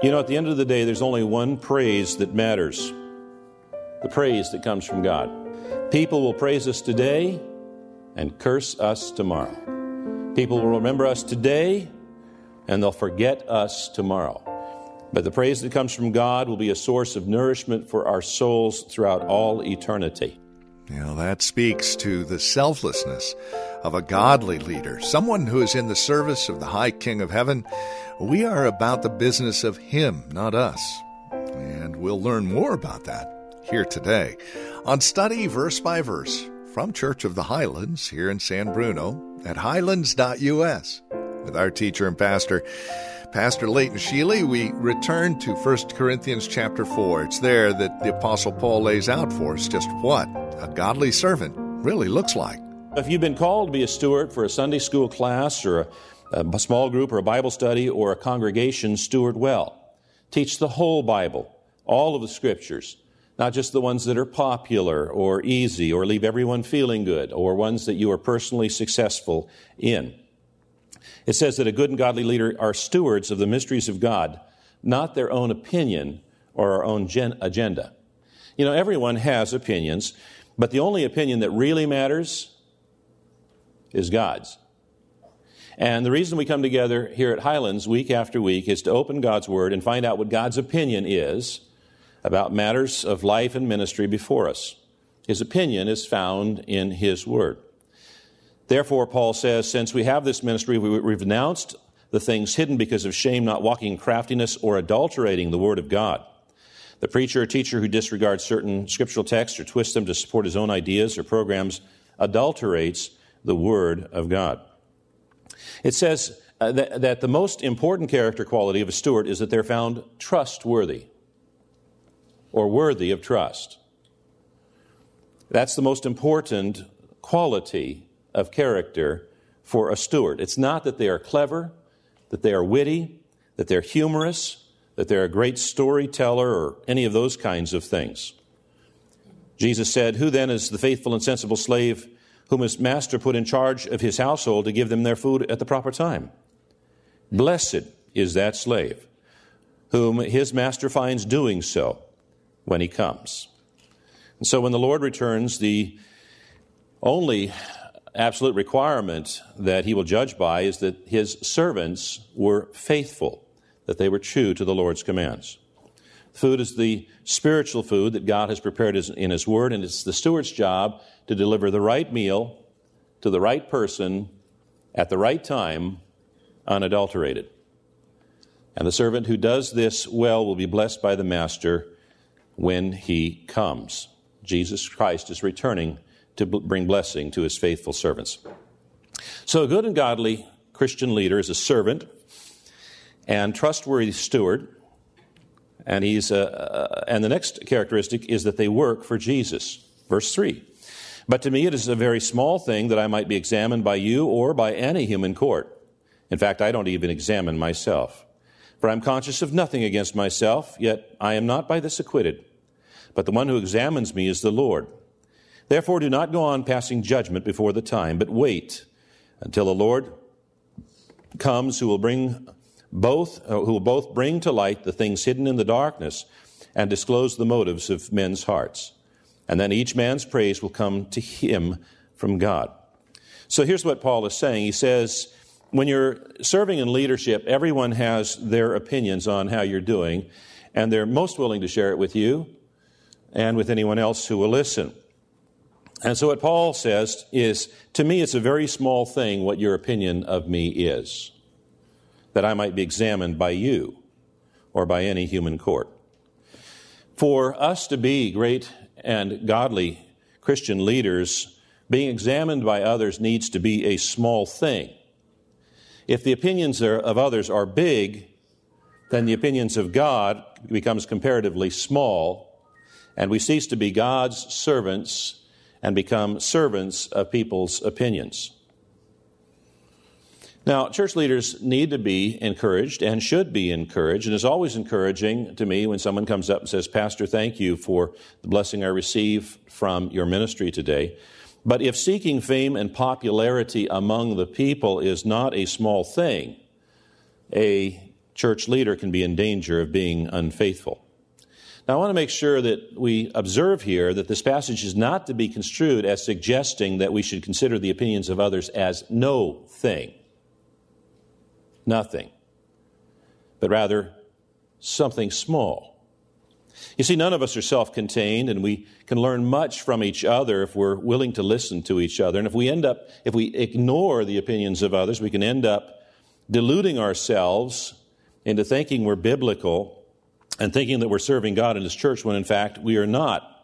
You know, at the end of the day, there's only one praise that matters the praise that comes from God. People will praise us today and curse us tomorrow. People will remember us today and they'll forget us tomorrow. But the praise that comes from God will be a source of nourishment for our souls throughout all eternity. You know, that speaks to the selflessness of a godly leader, someone who is in the service of the High King of Heaven. We are about the business of Him, not us. And we'll learn more about that here today on Study Verse by Verse from Church of the Highlands here in San Bruno at highlands.us with our teacher and pastor. Pastor Leighton Sheely, we return to 1 Corinthians chapter 4. It's there that the Apostle Paul lays out for us just what a godly servant really looks like. If you've been called to be a steward for a Sunday school class or a, a small group or a Bible study or a congregation, steward well. Teach the whole Bible, all of the scriptures, not just the ones that are popular or easy or leave everyone feeling good or ones that you are personally successful in. It says that a good and godly leader are stewards of the mysteries of God, not their own opinion or our own gen- agenda. You know, everyone has opinions, but the only opinion that really matters is God's. And the reason we come together here at Highlands week after week is to open God's Word and find out what God's opinion is about matters of life and ministry before us. His opinion is found in His Word. Therefore, Paul says, since we have this ministry, we've renounced the things hidden because of shame, not walking in craftiness or adulterating the Word of God. The preacher or teacher who disregards certain scriptural texts or twists them to support his own ideas or programs adulterates the Word of God. It says uh, that, that the most important character quality of a steward is that they're found trustworthy or worthy of trust. That's the most important quality of character for a steward. It's not that they are clever, that they are witty, that they're humorous, that they're a great storyteller, or any of those kinds of things. Jesus said, Who then is the faithful and sensible slave whom his master put in charge of his household to give them their food at the proper time? Blessed is that slave whom his master finds doing so when he comes. And so when the Lord returns, the only absolute requirement that he will judge by is that his servants were faithful, that they were true to the Lord's commands. Food is the spiritual food that God has prepared in his word, and it's the steward's job to deliver the right meal to the right person at the right time, unadulterated. And the servant who does this well will be blessed by the master when he comes. Jesus Christ is returning to bring blessing to his faithful servants. So, a good and godly Christian leader is a servant and trustworthy steward. And he's a, uh, and the next characteristic is that they work for Jesus. Verse 3. But to me it is a very small thing that I might be examined by you or by any human court. In fact, I don't even examine myself. For I'm conscious of nothing against myself, yet I am not by this acquitted. But the one who examines me is the Lord. Therefore, do not go on passing judgment before the time, but wait until the Lord comes, who will bring both, uh, who will both bring to light the things hidden in the darkness and disclose the motives of men's hearts. And then each man's praise will come to him from God. So here's what Paul is saying. He says, when you're serving in leadership, everyone has their opinions on how you're doing, and they're most willing to share it with you and with anyone else who will listen. And so, what Paul says is to me, it's a very small thing what your opinion of me is, that I might be examined by you or by any human court. For us to be great and godly Christian leaders, being examined by others needs to be a small thing. If the opinions of others are big, then the opinions of God becomes comparatively small, and we cease to be God's servants and become servants of people's opinions. Now, church leaders need to be encouraged and should be encouraged. And it's always encouraging to me when someone comes up and says, Pastor, thank you for the blessing I receive from your ministry today. But if seeking fame and popularity among the people is not a small thing, a church leader can be in danger of being unfaithful. Now, I want to make sure that we observe here that this passage is not to be construed as suggesting that we should consider the opinions of others as no thing nothing, but rather something small. You see, none of us are self contained, and we can learn much from each other if we're willing to listen to each other. And if we end up, if we ignore the opinions of others, we can end up deluding ourselves into thinking we're biblical and thinking that we're serving God in His church when in fact we are not.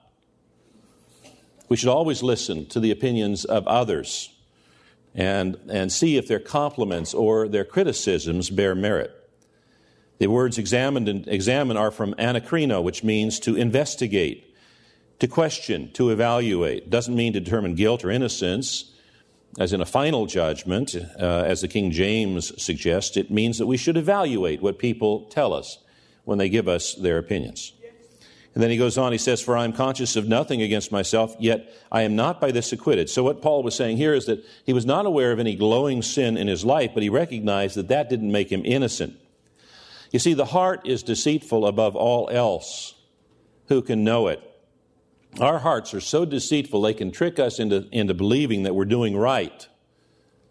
We should always listen to the opinions of others and, and see if their compliments or their criticisms bear merit. The words examined and examine are from anakrino, which means to investigate, to question, to evaluate. Doesn't mean to determine guilt or innocence, as in a final judgment, uh, as the King James suggests. It means that we should evaluate what people tell us when they give us their opinions. And then he goes on, he says, For I am conscious of nothing against myself, yet I am not by this acquitted. So what Paul was saying here is that he was not aware of any glowing sin in his life, but he recognized that that didn't make him innocent. You see, the heart is deceitful above all else. Who can know it? Our hearts are so deceitful, they can trick us into, into believing that we're doing right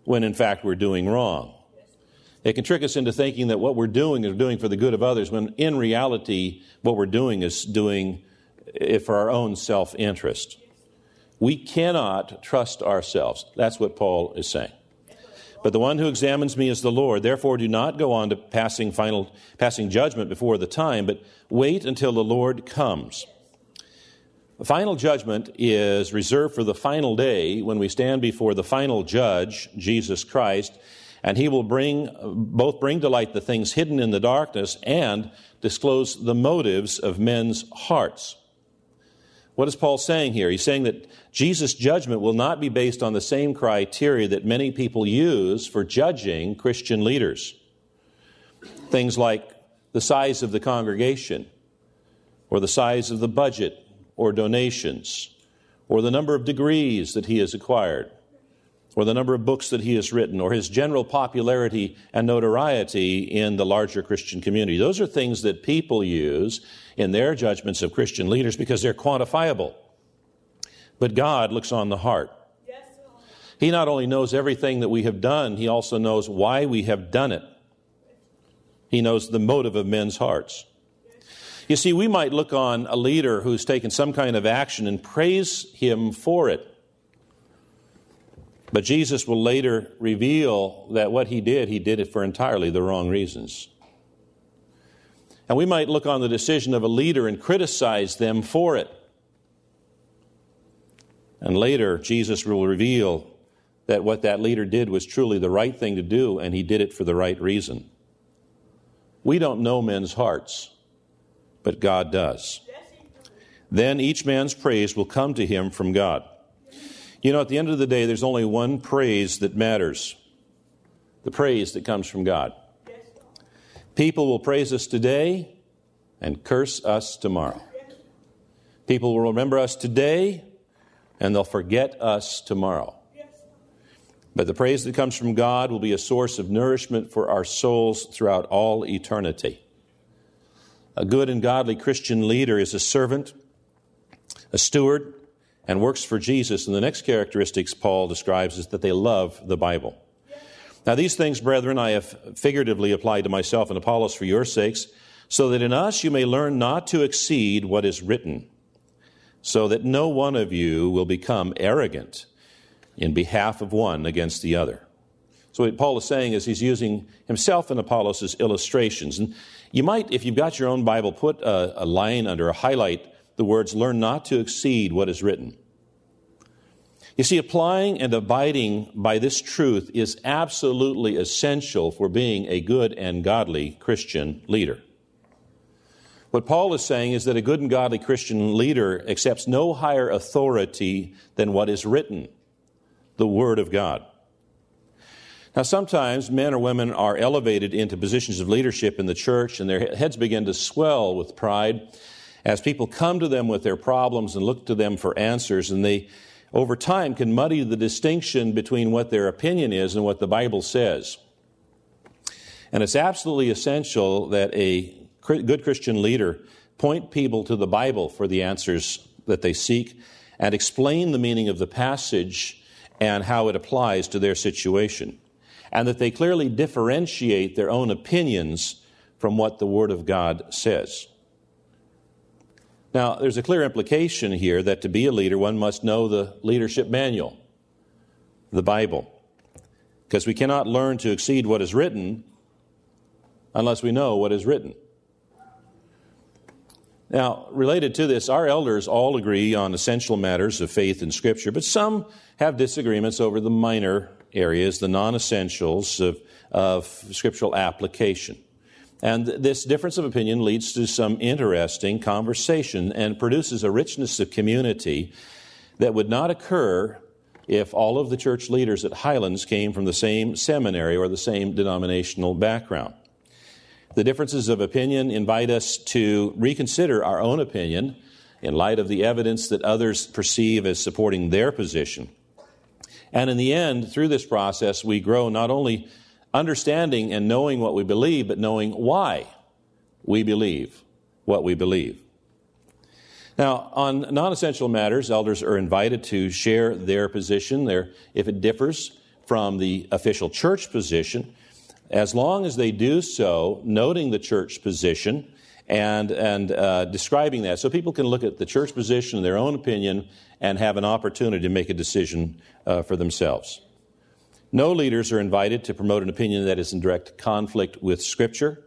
when in fact we're doing wrong. It can trick us into thinking that what we're doing is doing for the good of others, when in reality, what we're doing is doing it for our own self interest. We cannot trust ourselves. That's what Paul is saying. But the one who examines me is the Lord. Therefore, do not go on to passing final passing judgment before the time, but wait until the Lord comes. The final judgment is reserved for the final day when we stand before the final judge, Jesus Christ, and he will bring both bring to light the things hidden in the darkness and disclose the motives of men's hearts. What is Paul saying here? He's saying that Jesus' judgment will not be based on the same criteria that many people use for judging Christian leaders. Things like the size of the congregation, or the size of the budget, or donations, or the number of degrees that he has acquired, or the number of books that he has written, or his general popularity and notoriety in the larger Christian community. Those are things that people use in their judgments of Christian leaders because they're quantifiable. But God looks on the heart. He not only knows everything that we have done, He also knows why we have done it. He knows the motive of men's hearts. You see, we might look on a leader who's taken some kind of action and praise him for it. But Jesus will later reveal that what he did, he did it for entirely the wrong reasons. And we might look on the decision of a leader and criticize them for it. And later, Jesus will reveal that what that leader did was truly the right thing to do, and he did it for the right reason. We don't know men's hearts, but God does. Then each man's praise will come to him from God. You know, at the end of the day, there's only one praise that matters the praise that comes from God. People will praise us today and curse us tomorrow. People will remember us today and they'll forget us tomorrow. But the praise that comes from God will be a source of nourishment for our souls throughout all eternity. A good and godly Christian leader is a servant, a steward, and works for Jesus. And the next characteristics Paul describes is that they love the Bible. Now, these things, brethren, I have figuratively applied to myself and Apollos for your sakes, so that in us you may learn not to exceed what is written, so that no one of you will become arrogant in behalf of one against the other. So, what Paul is saying is he's using himself and Apollos as illustrations. And you might, if you've got your own Bible, put a, a line under a highlight the words, learn not to exceed what is written. You see, applying and abiding by this truth is absolutely essential for being a good and godly Christian leader. What Paul is saying is that a good and godly Christian leader accepts no higher authority than what is written, the Word of God. Now, sometimes men or women are elevated into positions of leadership in the church, and their heads begin to swell with pride as people come to them with their problems and look to them for answers, and they over time can muddy the distinction between what their opinion is and what the Bible says. And it's absolutely essential that a good Christian leader point people to the Bible for the answers that they seek and explain the meaning of the passage and how it applies to their situation. And that they clearly differentiate their own opinions from what the Word of God says. Now, there's a clear implication here that to be a leader, one must know the leadership manual, the Bible. Because we cannot learn to exceed what is written unless we know what is written. Now, related to this, our elders all agree on essential matters of faith and Scripture, but some have disagreements over the minor areas, the non essentials of, of scriptural application. And this difference of opinion leads to some interesting conversation and produces a richness of community that would not occur if all of the church leaders at Highlands came from the same seminary or the same denominational background. The differences of opinion invite us to reconsider our own opinion in light of the evidence that others perceive as supporting their position. And in the end, through this process, we grow not only understanding and knowing what we believe, but knowing why we believe what we believe. Now, on non essential matters, elders are invited to share their position, their, if it differs from the official church position, as long as they do so, noting the church position and, and uh, describing that, so people can look at the church position, their own opinion, and have an opportunity to make a decision uh, for themselves. No leaders are invited to promote an opinion that is in direct conflict with Scripture.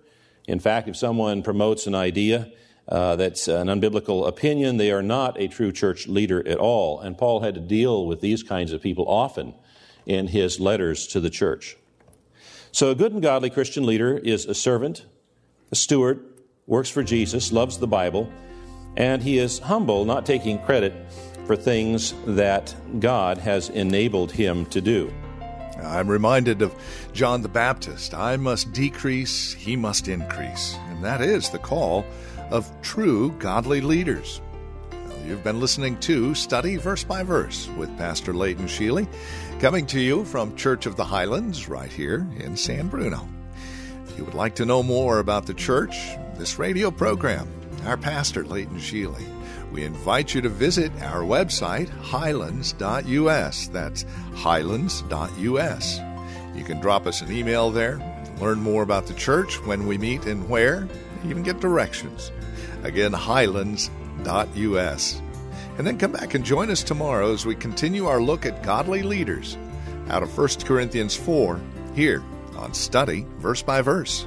In fact, if someone promotes an idea uh, that's an unbiblical opinion, they are not a true church leader at all. And Paul had to deal with these kinds of people often in his letters to the church. So, a good and godly Christian leader is a servant, a steward, works for Jesus, loves the Bible, and he is humble, not taking credit for things that God has enabled him to do. I'm reminded of John the Baptist I must decrease, he must increase. And that is the call of true godly leaders. You've been listening to Study Verse by Verse with Pastor Leighton Sheely, coming to you from Church of the Highlands right here in San Bruno. If you would like to know more about the church, this radio program, our pastor, Leighton Sheely, we invite you to visit our website, highlands.us. That's highlands.us. You can drop us an email there, learn more about the church, when we meet and where, even get directions. Again, highlands.us. And then come back and join us tomorrow as we continue our look at godly leaders out of 1 Corinthians 4 here on Study Verse by Verse.